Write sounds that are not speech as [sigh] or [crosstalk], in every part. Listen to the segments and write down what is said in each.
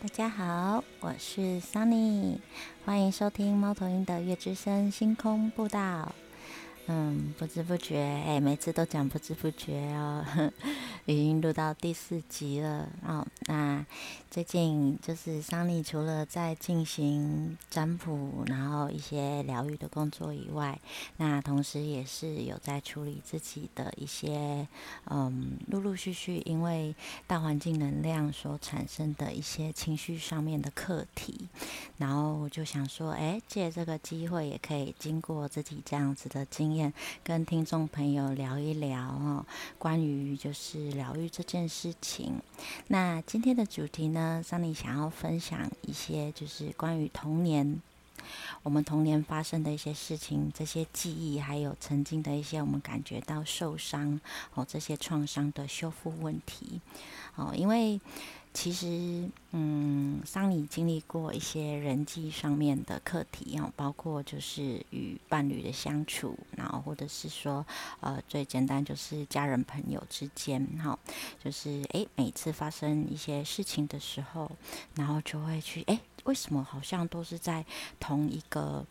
大家好，我是 Sunny，欢迎收听猫头鹰的月之声星空步道。嗯，不知不觉，哎，每次都讲不知不觉哦，已经录到第四集了哦。那最近就是桑尼除了在进行占卜，然后一些疗愈的工作以外，那同时也是有在处理自己的一些，嗯，陆陆续续因为大环境能量所产生的一些情绪上面的课题。然后我就想说，哎，借这个机会，也可以经过自己这样子的经验。跟听众朋友聊一聊哦，关于就是疗愈这件事情。那今天的主题呢，桑尼想要分享一些就是关于童年，我们童年发生的一些事情，这些记忆，还有曾经的一些我们感觉到受伤哦，这些创伤的修复问题哦，因为。其实，嗯，桑尼经历过一些人际上面的课题哦，包括就是与伴侣的相处，然后或者是说，呃，最简单就是家人朋友之间，哈，就是诶，每次发生一些事情的时候，然后就会去诶，为什么好像都是在同一个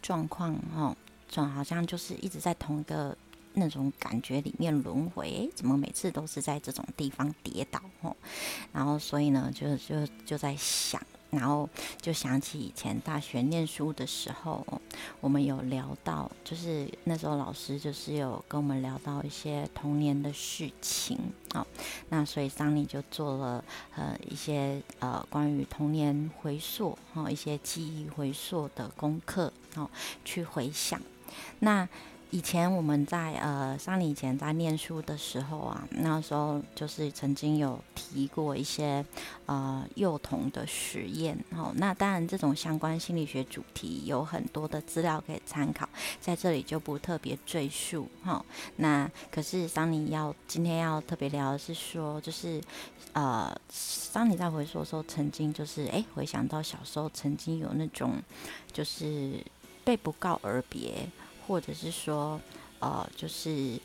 状况，哦，总好像就是一直在同一个。那种感觉里面轮回，怎么每次都是在这种地方跌倒哦？然后所以呢，就就就在想，然后就想起以前大学念书的时候，我们有聊到，就是那时候老师就是有跟我们聊到一些童年的事情哦。那所以桑尼就做了呃一些呃关于童年回溯哈一些记忆回溯的功课哦，去回想那。以前我们在呃，像你以前在念书的时候啊，那时候就是曾经有提过一些呃幼童的实验哦。那当然，这种相关心理学主题有很多的资料可以参考，在这里就不特别赘述哈。那可是桑尼要今天要特别聊的是说，就是呃，桑尼在回溯的时候，曾经就是哎回想到小时候曾经有那种就是被不告而别。或者是说，呃，就是，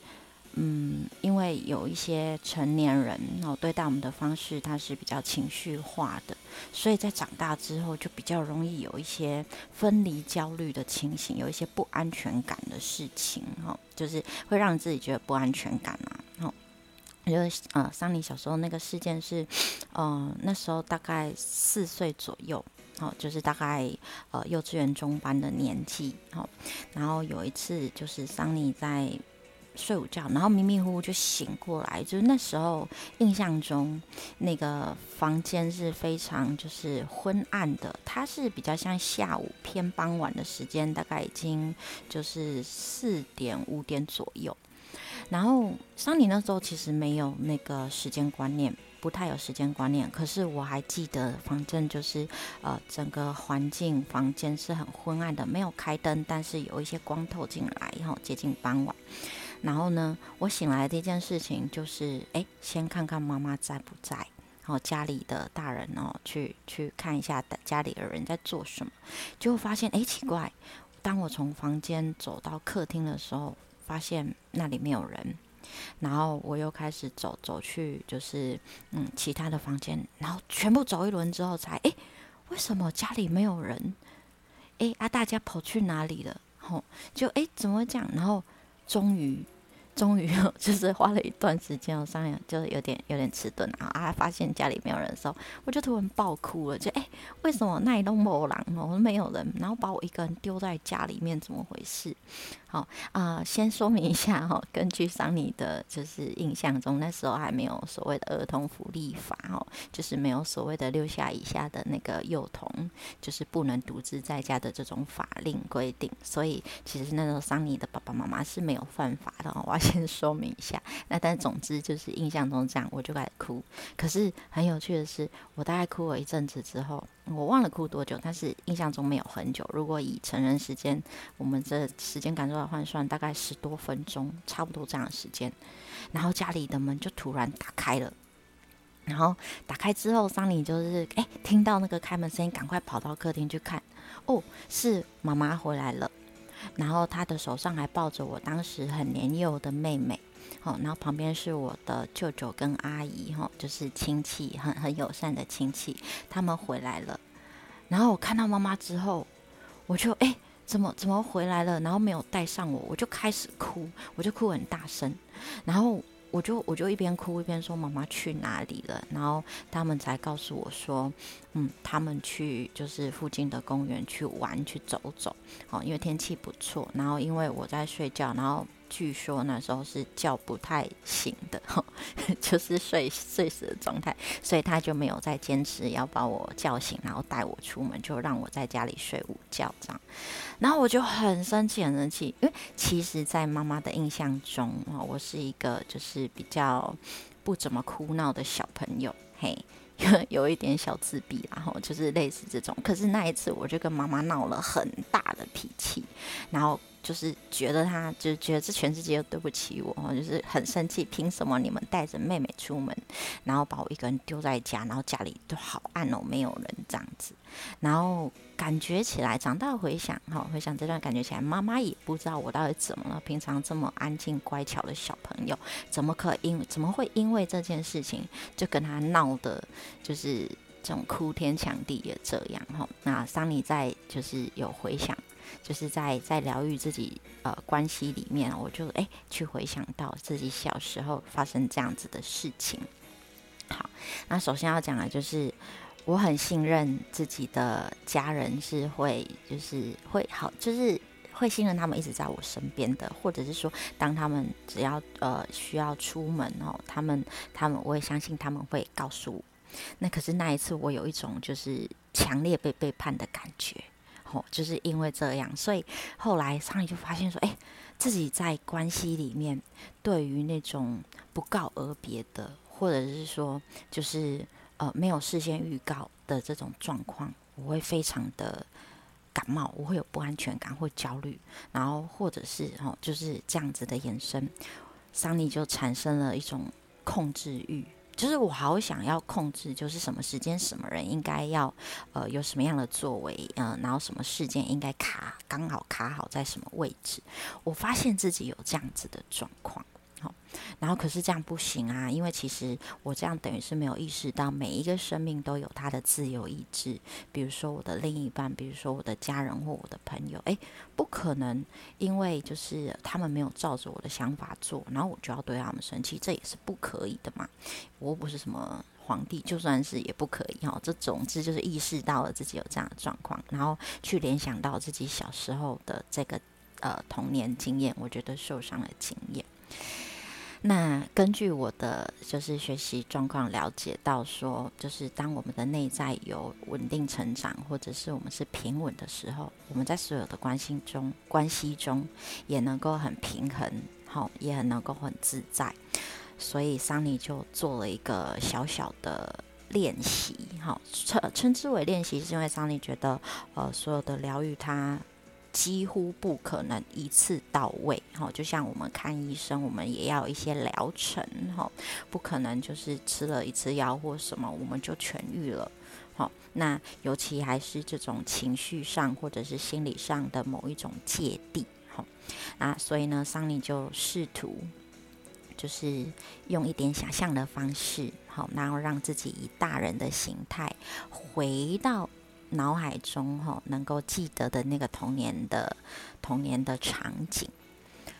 嗯，因为有一些成年人哦对待我们的方式，他是比较情绪化的，所以在长大之后就比较容易有一些分离焦虑的情形，有一些不安全感的事情，哈，就是会让自己觉得不安全感啊，哦，就是呃，桑尼小时候那个事件是，嗯，那时候大概四岁左右。哦，就是大概呃幼稚园中班的年纪，哦，然后有一次就是桑尼在睡午觉，然后迷迷糊糊就醒过来，就是那时候印象中那个房间是非常就是昏暗的，它是比较像下午偏傍晚的时间，大概已经就是四点五点左右，然后桑尼那时候其实没有那个时间观念。不太有时间观念，可是我还记得，反正就是，呃，整个环境房间是很昏暗的，没有开灯，但是有一些光透进来，然后接近傍晚。然后呢，我醒来的第一件事情就是，哎，先看看妈妈在不在，然后家里的大人哦，去去看一下家里的人在做什么，就发现，哎，奇怪，当我从房间走到客厅的时候，发现那里没有人。然后我又开始走走去，就是嗯其他的房间，然后全部走一轮之后，才哎为什么家里没有人？哎啊大家跑去哪里了？吼就哎怎么讲？然后终于。终于就是花了一段时间，我上就是有点有点迟钝啊啊！发现家里没有人的时候，我就突然爆哭了，就哎，为什么那一栋楼狼哦没有人，然后把我一个人丢在家里面，怎么回事？[laughs] 好啊，先说明一下哈，根据桑尼的，就是印象中那时候还没有所谓的儿童福利法哦，就是没有所谓的六下以下的那个幼童，就是不能独自在家的这种法令规定，所以其实那时候桑尼的爸爸妈妈是没有犯法的哦。先说明一下，那但总之就是印象中这样，我就开始哭。可是很有趣的是，我大概哭了一阵子之后，我忘了哭多久，但是印象中没有很久。如果以成人时间，我们这时间感受到换算，大概十多分钟，差不多这样的时间。然后家里的门就突然打开了，然后打开之后，桑尼就是哎听到那个开门声音，赶快跑到客厅去看，哦，是妈妈回来了。然后他的手上还抱着我当时很年幼的妹妹，哦，然后旁边是我的舅舅跟阿姨，哈，就是亲戚，很很友善的亲戚，他们回来了。然后我看到妈妈之后，我就哎，怎么怎么回来了？然后没有带上我，我就开始哭，我就哭很大声，然后。我就我就一边哭一边说妈妈去哪里了，然后他们才告诉我说，嗯，他们去就是附近的公园去玩去走走，哦，因为天气不错，然后因为我在睡觉，然后。据说那时候是叫不太醒的，[laughs] 就是睡睡死的状态，所以他就没有再坚持要把我叫醒，然后带我出门，就让我在家里睡午觉这样。然后我就很生气，很生气，因为其实，在妈妈的印象中啊，我是一个就是比较不怎么哭闹的小朋友，嘿，[laughs] 有一点小自闭，然后就是类似这种。可是那一次，我就跟妈妈闹了很大的脾气，然后。就是觉得他，就觉得这全世界都对不起我，就是很生气，凭什么你们带着妹妹出门，然后把我一个人丢在家，然后家里都好暗哦，没有人这样子，然后感觉起来，长大回想，哈，回想这段感觉起来，妈妈也不知道我到底怎么了，平常这么安静乖巧的小朋友，怎么可因怎么会因为这件事情就跟他闹的，就是这种哭天抢地的这样，哈，那桑尼在就是有回想。就是在在疗愈自己呃关系里面，我就哎去回想到自己小时候发生这样子的事情。好，那首先要讲的就是我很信任自己的家人是会就是会好，就是会信任他们一直在我身边的，或者是说当他们只要呃需要出门哦，他们他们我也相信他们会告诉我。那可是那一次我有一种就是强烈被背叛的感觉。就是因为这样，所以后来桑尼就发现说：“哎，自己在关系里面，对于那种不告而别的，或者是说，就是呃没有事先预告的这种状况，我会非常的感冒，我会有不安全感，会焦虑，然后或者是哦，就是这样子的延伸，桑尼就产生了一种控制欲。”就是我好想要控制，就是什么时间、什么人应该要，呃，有什么样的作为，嗯，然后什么事件应该卡刚好卡好在什么位置。我发现自己有这样子的状况。然后可是这样不行啊，因为其实我这样等于是没有意识到每一个生命都有他的自由意志。比如说我的另一半，比如说我的家人或我的朋友，诶，不可能因为就是他们没有照着我的想法做，然后我就要对他们生气，这也是不可以的嘛。我不是什么皇帝，就算是也不可以哈。这总之就是意识到了自己有这样的状况，然后去联想到自己小时候的这个呃童年经验，我觉得受伤的经验。那根据我的就是学习状况了解到说，就是当我们的内在有稳定成长，或者是我们是平稳的时候，我们在所有的关系中关系中也能够很平衡，好，也很能够很自在。所以桑尼就做了一个小小的练习，好，称称之为练习，是因为桑尼觉得，呃，所有的疗愈它。几乎不可能一次到位，哈，就像我们看医生，我们也要一些疗程，哈，不可能就是吃了一次药或什么我们就痊愈了，好，那尤其还是这种情绪上或者是心理上的某一种芥蒂，好，那所以呢，桑尼就试图就是用一点想象的方式，好，然后让自己以大人的形态回到。脑海中哈能够记得的那个童年的童年的场景，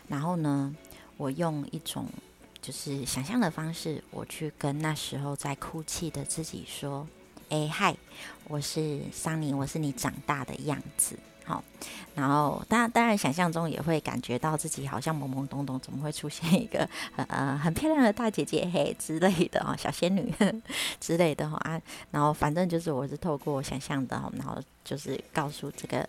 然后呢，我用一种就是想象的方式，我去跟那时候在哭泣的自己说：“哎嗨，我是桑尼，我是你长大的样子。”好，然后当然当然想象中也会感觉到自己好像懵懵懂懂，怎么会出现一个呃很漂亮的大姐姐嘿之类的哦，小仙女之类的哈啊，然后反正就是我是透过想象的，然后就是告诉这个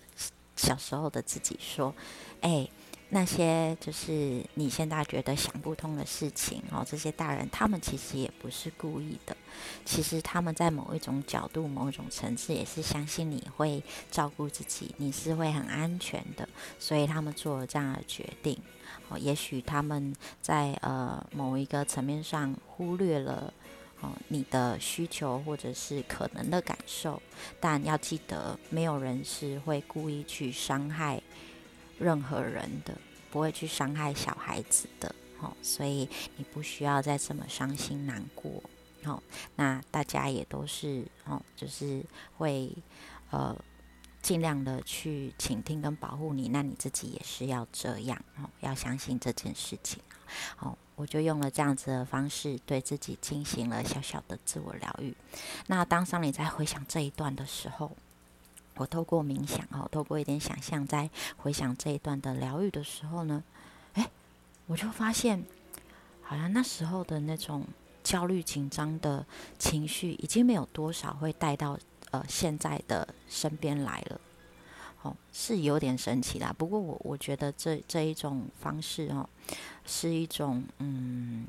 小时候的自己说，哎。那些就是你现在觉得想不通的事情哦，这些大人他们其实也不是故意的，其实他们在某一种角度、某一种层次也是相信你会照顾自己，你是会很安全的，所以他们做了这样的决定。哦，也许他们在呃某一个层面上忽略了哦你的需求或者是可能的感受，但要记得，没有人是会故意去伤害。任何人的不会去伤害小孩子的，哦，所以你不需要再这么伤心难过，哦，那大家也都是哦，就是会呃尽量的去倾听跟保护你，那你自己也是要这样哦，要相信这件事情，哦，我就用了这样子的方式对自己进行了小小的自我疗愈。那当桑尼在回想这一段的时候，我透过冥想哦，透过一点想象，在回想这一段的疗愈的时候呢，哎，我就发现，好像那时候的那种焦虑紧张的情绪，已经没有多少会带到呃现在的身边来了。哦，是有点神奇啦。不过我我觉得这这一种方式哦，是一种嗯。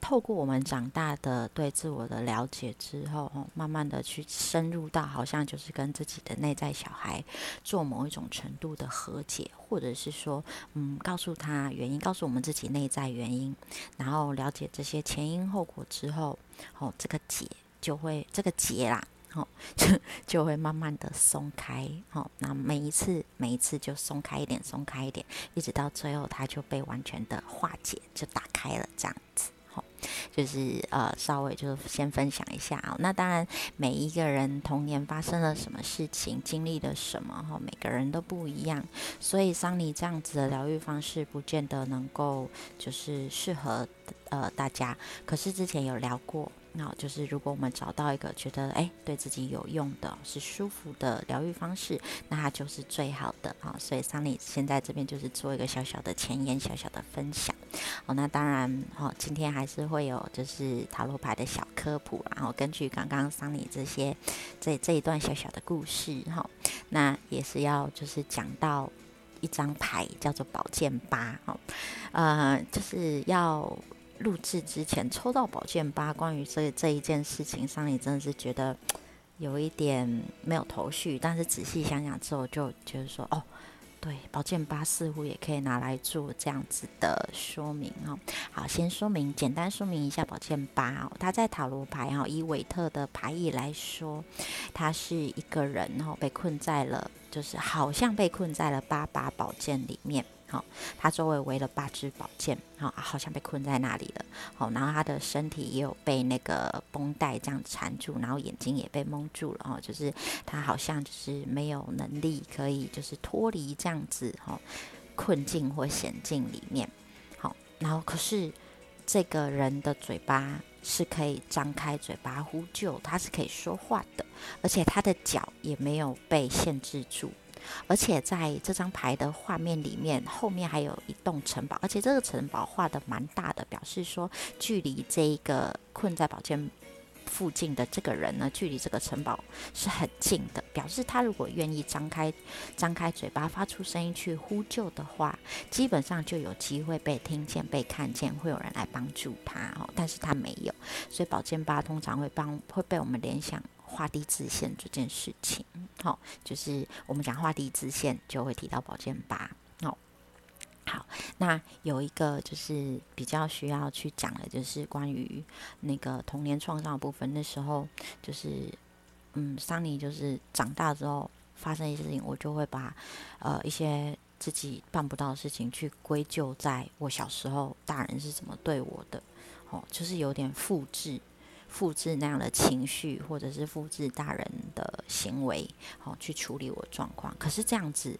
透过我们长大的对自我的了解之后，慢慢的去深入到，好像就是跟自己的内在小孩做某一种程度的和解，或者是说，嗯，告诉他原因，告诉我们自己内在原因，然后了解这些前因后果之后，哦，这个结就会这个结啦，哦，就 [laughs] 就会慢慢的松开，哦，那每一次每一次就松开一点，松开一点，一直到最后，它就被完全的化解，就打开了这样子。就是呃，稍微就先分享一下啊。那当然，每一个人童年发生了什么事情，经历了什么哈，每个人都不一样。所以桑尼这样子的疗愈方式，不见得能够就是适合呃大家。可是之前有聊过。那就是如果我们找到一个觉得哎对自己有用的、是舒服的疗愈方式，那它就是最好的啊。所以桑尼现在这边就是做一个小小的前言、小小的分享。哦，那当然哦，今天还是会有就是塔罗牌的小科普，然后根据刚刚桑尼这些这这一段小小的故事哈，那也是要就是讲到一张牌叫做宝剑八哦，呃，就是要。录制之前抽到宝剑八，关于这这一件事情上，也真的是觉得有一点没有头绪。但是仔细想想之后，就觉得说，哦，对，宝剑八似乎也可以拿来做这样子的说明哦。好，先说明，简单说明一下宝剑八哦。它在塔罗牌哈，以韦特的牌意来说，他是一个人哈，被困在了，就是好像被困在了八把宝剑里面。好，他周围围了八支宝剑，好，好像被困在那里了。好，然后他的身体也有被那个绷带这样缠住，然后眼睛也被蒙住了。哦，就是他好像就是没有能力可以就是脱离这样子哈困境或险境里面。好，然后可是这个人的嘴巴是可以张开嘴巴呼救，他是可以说话的，而且他的脚也没有被限制住。而且在这张牌的画面里面，后面还有一栋城堡，而且这个城堡画的蛮大的，表示说距离这一个困在宝剑附近的这个人呢，距离这个城堡是很近的，表示他如果愿意张开张开嘴巴发出声音去呼救的话，基本上就有机会被听见、被看见，会有人来帮助他哦。但是他没有，所以宝剑八通常会帮会被我们联想。画地自限这件事情，好，就是我们讲画地自限，就会提到宝剑八。哦，好，那有一个就是比较需要去讲的，就是关于那个童年创伤的部分。那时候就是，嗯，桑尼就是长大之后发生一些事情，我就会把呃一些自己办不到的事情去归咎在我小时候大人是怎么对我的，哦，就是有点复制。复制那样的情绪，或者是复制大人的行为，好去处理我状况。可是这样子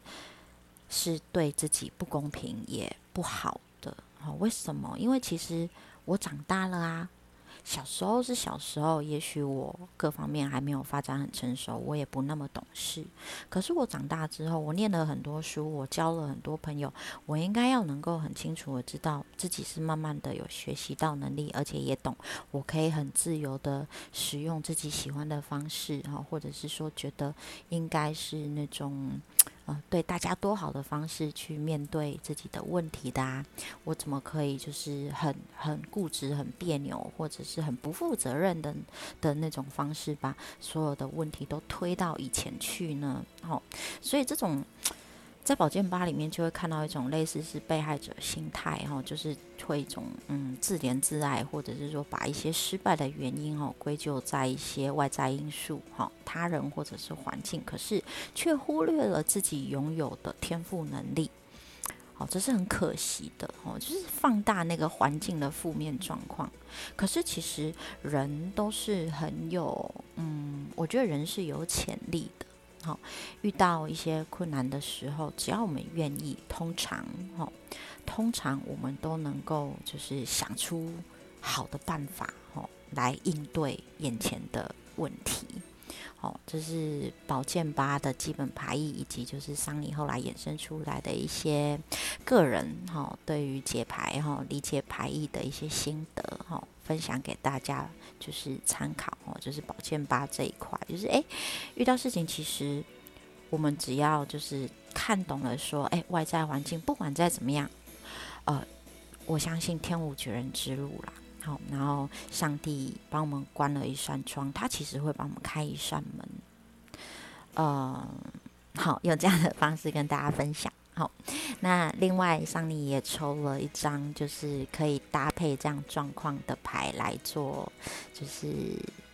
是对自己不公平，也不好的。好，为什么？因为其实我长大了啊。小时候是小时候，也许我各方面还没有发展很成熟，我也不那么懂事。可是我长大之后，我念了很多书，我交了很多朋友，我应该要能够很清楚的知道自己是慢慢的有学习到能力，而且也懂，我可以很自由的使用自己喜欢的方式，哈，或者是说觉得应该是那种。呃，对大家多好的方式去面对自己的问题的啊，我怎么可以就是很很固执、很别扭，或者是很不负责任的的那种方式，把所有的问题都推到以前去呢？哦，所以这种。在宝剑八里面就会看到一种类似是被害者心态，哈，就是会一种嗯自怜自爱，或者是说把一些失败的原因哦归咎在一些外在因素，哈，他人或者是环境，可是却忽略了自己拥有的天赋能力，好，这是很可惜的哦，就是放大那个环境的负面状况。可是其实人都是很有，嗯，我觉得人是有潜力的。好，遇到一些困难的时候，只要我们愿意，通常，哈，通常我们都能够就是想出好的办法，哈，来应对眼前的问题。哦，这是宝剑八的基本牌意，以及就是桑尼后来衍生出来的一些个人哈，对于解牌哈、理解牌意的一些心得哈，分享给大家就是参考哦。就是宝剑八这一块，就是诶，遇到事情其实我们只要就是看懂了，说诶，外在环境不管再怎么样，呃，我相信天无绝人之路啦。好，然后上帝帮我们关了一扇窗，他其实会帮我们开一扇门。呃，好，用这样的方式跟大家分享。好，那另外桑尼也抽了一张，就是可以搭配这样状况的牌来做，就是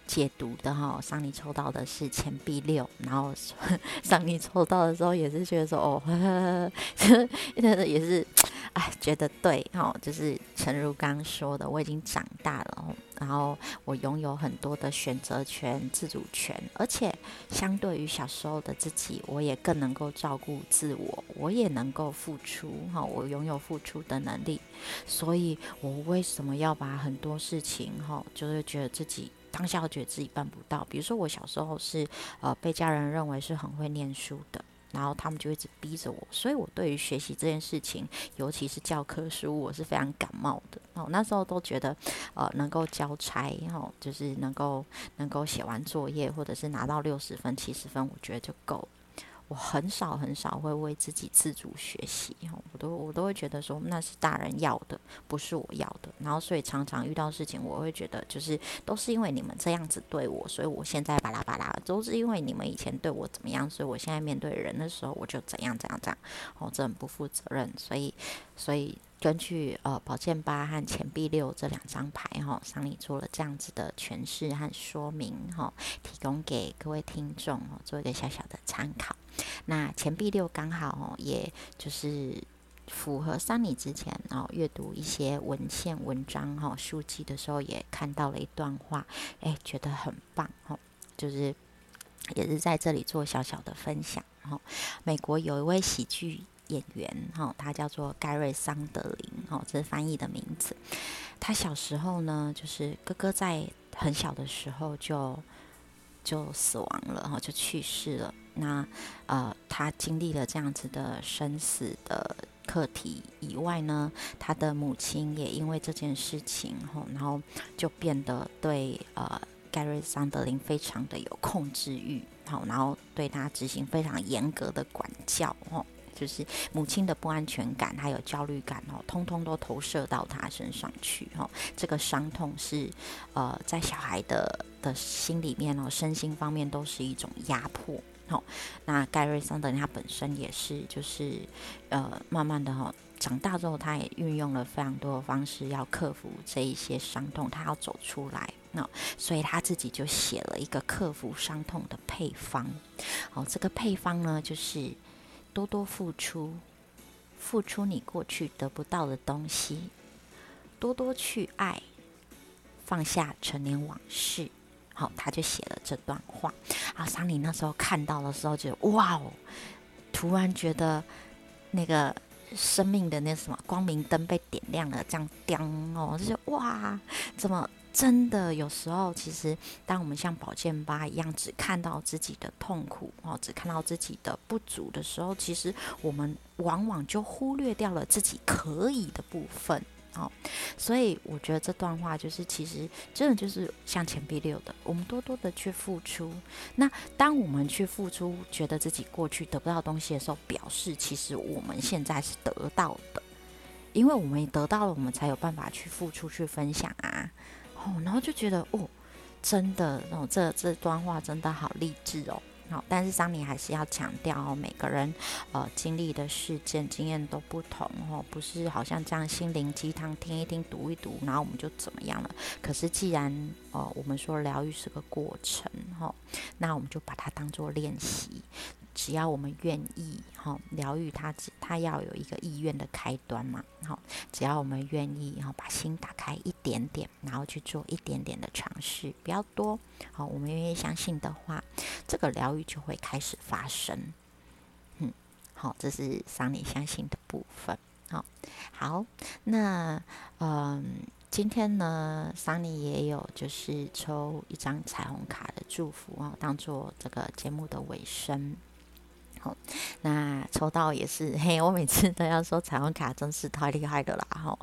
解读的哈。桑尼抽到的是钱币六，然后 [laughs] 桑尼抽到的时候也是觉得说，哦，呵呵呵也是。哎，觉得对哦，就是陈如刚刚说的，我已经长大了，然后我拥有很多的选择权、自主权，而且相对于小时候的自己，我也更能够照顾自我，我也能够付出哈，我拥有付出的能力，所以我为什么要把很多事情哈，就是觉得自己当下觉得自己办不到？比如说我小时候是呃被家人认为是很会念书的。然后他们就一直逼着我，所以我对于学习这件事情，尤其是教科书，我是非常感冒的。哦，那时候都觉得，呃，能够交差，哦，就是能够能够写完作业，或者是拿到六十分、七十分，我觉得就够了。我很少很少会为自己自主学习，我都我都会觉得说那是大人要的，不是我要的。然后所以常常遇到事情，我会觉得就是都是因为你们这样子对我，所以我现在巴拉巴拉，都是因为你们以前对我怎么样，所以我现在面对人的时候我就怎样怎样怎样，哦，这很不负责任。所以所以根据呃宝剑八和钱币六这两张牌哈，桑尼做了这样子的诠释和说明哈，提供给各位听众哦，做一个小小的参考。那钱币六刚好哦，也就是符合桑尼之前哦阅读一些文献文章哈书籍的时候，也看到了一段话，哎，觉得很棒哦，就是也是在这里做小小的分享哈。美国有一位喜剧演员哈，他叫做盖瑞桑德林哦，这是翻译的名字。他小时候呢，就是哥哥在很小的时候就就死亡了哈，就去世了。那呃，他经历了这样子的生死的课题以外呢，他的母亲也因为这件事情吼，然后就变得对呃盖瑞桑德林非常的有控制欲，好，然后对他执行非常严格的管教哦，就是母亲的不安全感还有焦虑感哦，通通都投射到他身上去哦，这个伤痛是呃在小孩的的心里面哦，身心方面都是一种压迫。好，那盖瑞桑德他本身也是，就是呃，慢慢的哈，长大之后，他也运用了非常多的方式要克服这一些伤痛，他要走出来。那所以他自己就写了一个克服伤痛的配方。好，这个配方呢，就是多多付出，付出你过去得不到的东西，多多去爱，放下陈年往事。好，他就写了这段话。啊，桑尼那时候看到的时候，就哇哦，突然觉得那个生命的那什么光明灯被点亮了，这样亮哦，就是哇，怎么真的有时候，其实当我们像宝剑八一样，只看到自己的痛苦哦，只看到自己的不足的时候，其实我们往往就忽略掉了自己可以的部分。好，所以我觉得这段话就是，其实真的就是像钱币六的，我们多多的去付出。那当我们去付出，觉得自己过去得不到东西的时候，表示其实我们现在是得到的，因为我们得到了，我们才有办法去付出、去分享啊。哦，然后就觉得哦，真的，哦，这这段话真的好励志哦。好，但是桑尼还是要强调哦，每个人呃经历的事件经验都不同哦，不是好像这样心灵鸡汤听一听读一读，然后我们就怎么样了。可是既然呃我们说疗愈是个过程哈，那我们就把它当做练习，只要我们愿意，哈，疗愈它，只它要有一个意愿的开端嘛，好，只要我们愿意，哈，把心打开一点点，然后去做一点点的尝试，不要多，好，我们愿意相信的话，这个疗愈就会开始发生。嗯，好，这是桑尼相信的部分。好，好，那嗯，今天呢，桑尼也有就是抽一张彩虹卡的祝福哦，当做这个节目的尾声。那抽到也是嘿，我每次都要说彩虹卡真是太厉害的啦！哈，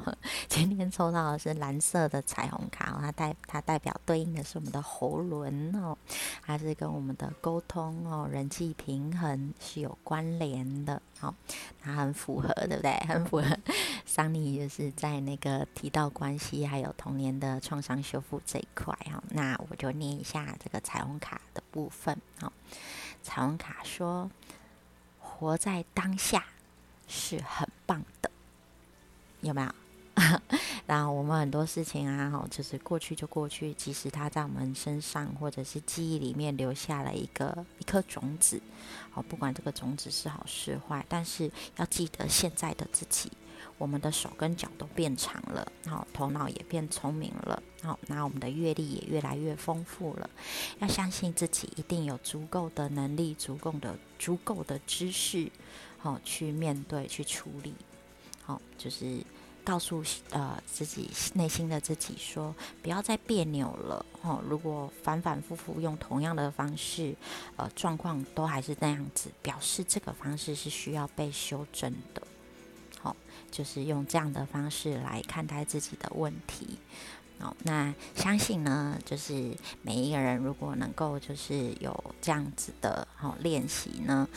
今天抽到的是蓝色的彩虹卡，它代它代表对应的是我们的喉轮哦，它是跟我们的沟通哦、人际平衡是有关联的。好，它很符合，对不对？[laughs] 很符合。桑尼就是在那个提到关系还有童年的创伤修复这一块哈，那我就念一下这个彩虹卡的部分。好，彩虹卡说。活在当下是很棒的，有没有？[laughs] 然后我们很多事情啊，哈，就是过去就过去，即使它在我们身上或者是记忆里面留下了一个一颗种子，哦，不管这个种子是好是坏，但是要记得现在的自己。我们的手跟脚都变长了，好，头脑也变聪明了，好，那我们的阅历也越来越丰富了。要相信自己一定有足够的能力、足够的、足够的知识，好去面对、去处理。好，就是告诉呃自己内心的自己说，不要再别扭了。哦，如果反反复复用同样的方式，呃，状况都还是那样子，表示这个方式是需要被修正的。好就是用这样的方式来看待自己的问题，哦，那相信呢，就是每一个人如果能够就是有这样子的哦练习呢，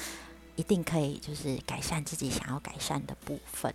一定可以就是改善自己想要改善的部分。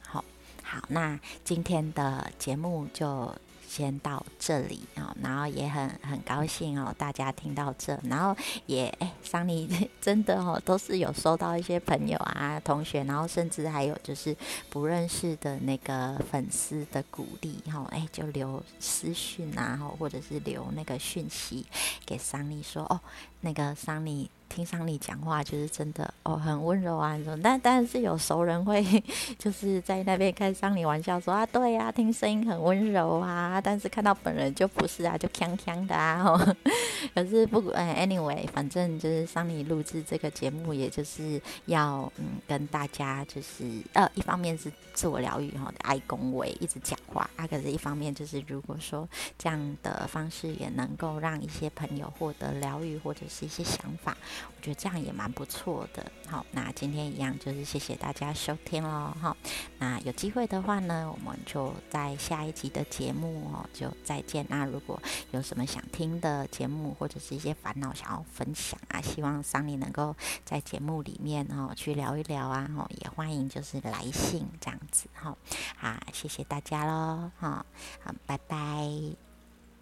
好，好，那今天的节目就。先到这里啊，然后也很很高兴哦，大家听到这，然后也哎，桑尼 [laughs] 真的哦，都是有收到一些朋友啊、同学，然后甚至还有就是不认识的那个粉丝的鼓励哈，哎，就留私讯啊，或者是留那个讯息给桑尼说哦，那个桑尼。听上你讲话就是真的哦，很温柔啊，种。但但是有熟人会 [laughs] 就是在那边开上你玩笑说啊，对呀，听声音很温柔啊，但是看到本人就不是啊，就锵锵的啊。[laughs] 可是不管，anyway，反正就是上你录制这个节目，也就是要嗯跟大家就是呃，一方面是自我疗愈哈，爱恭维，一直讲话啊。可是一方面就是如果说这样的方式也能够让一些朋友获得疗愈或者是一些想法。我觉得这样也蛮不错的。好，那今天一样就是谢谢大家收听喽。哈，那有机会的话呢，我们就在下一集的节目哦，就再见。那如果有什么想听的节目或者是一些烦恼想要分享啊，希望桑尼能够在节目里面哦去聊一聊啊。哦，也欢迎就是来信这样子。哈，好，谢谢大家喽。哈，好，拜拜。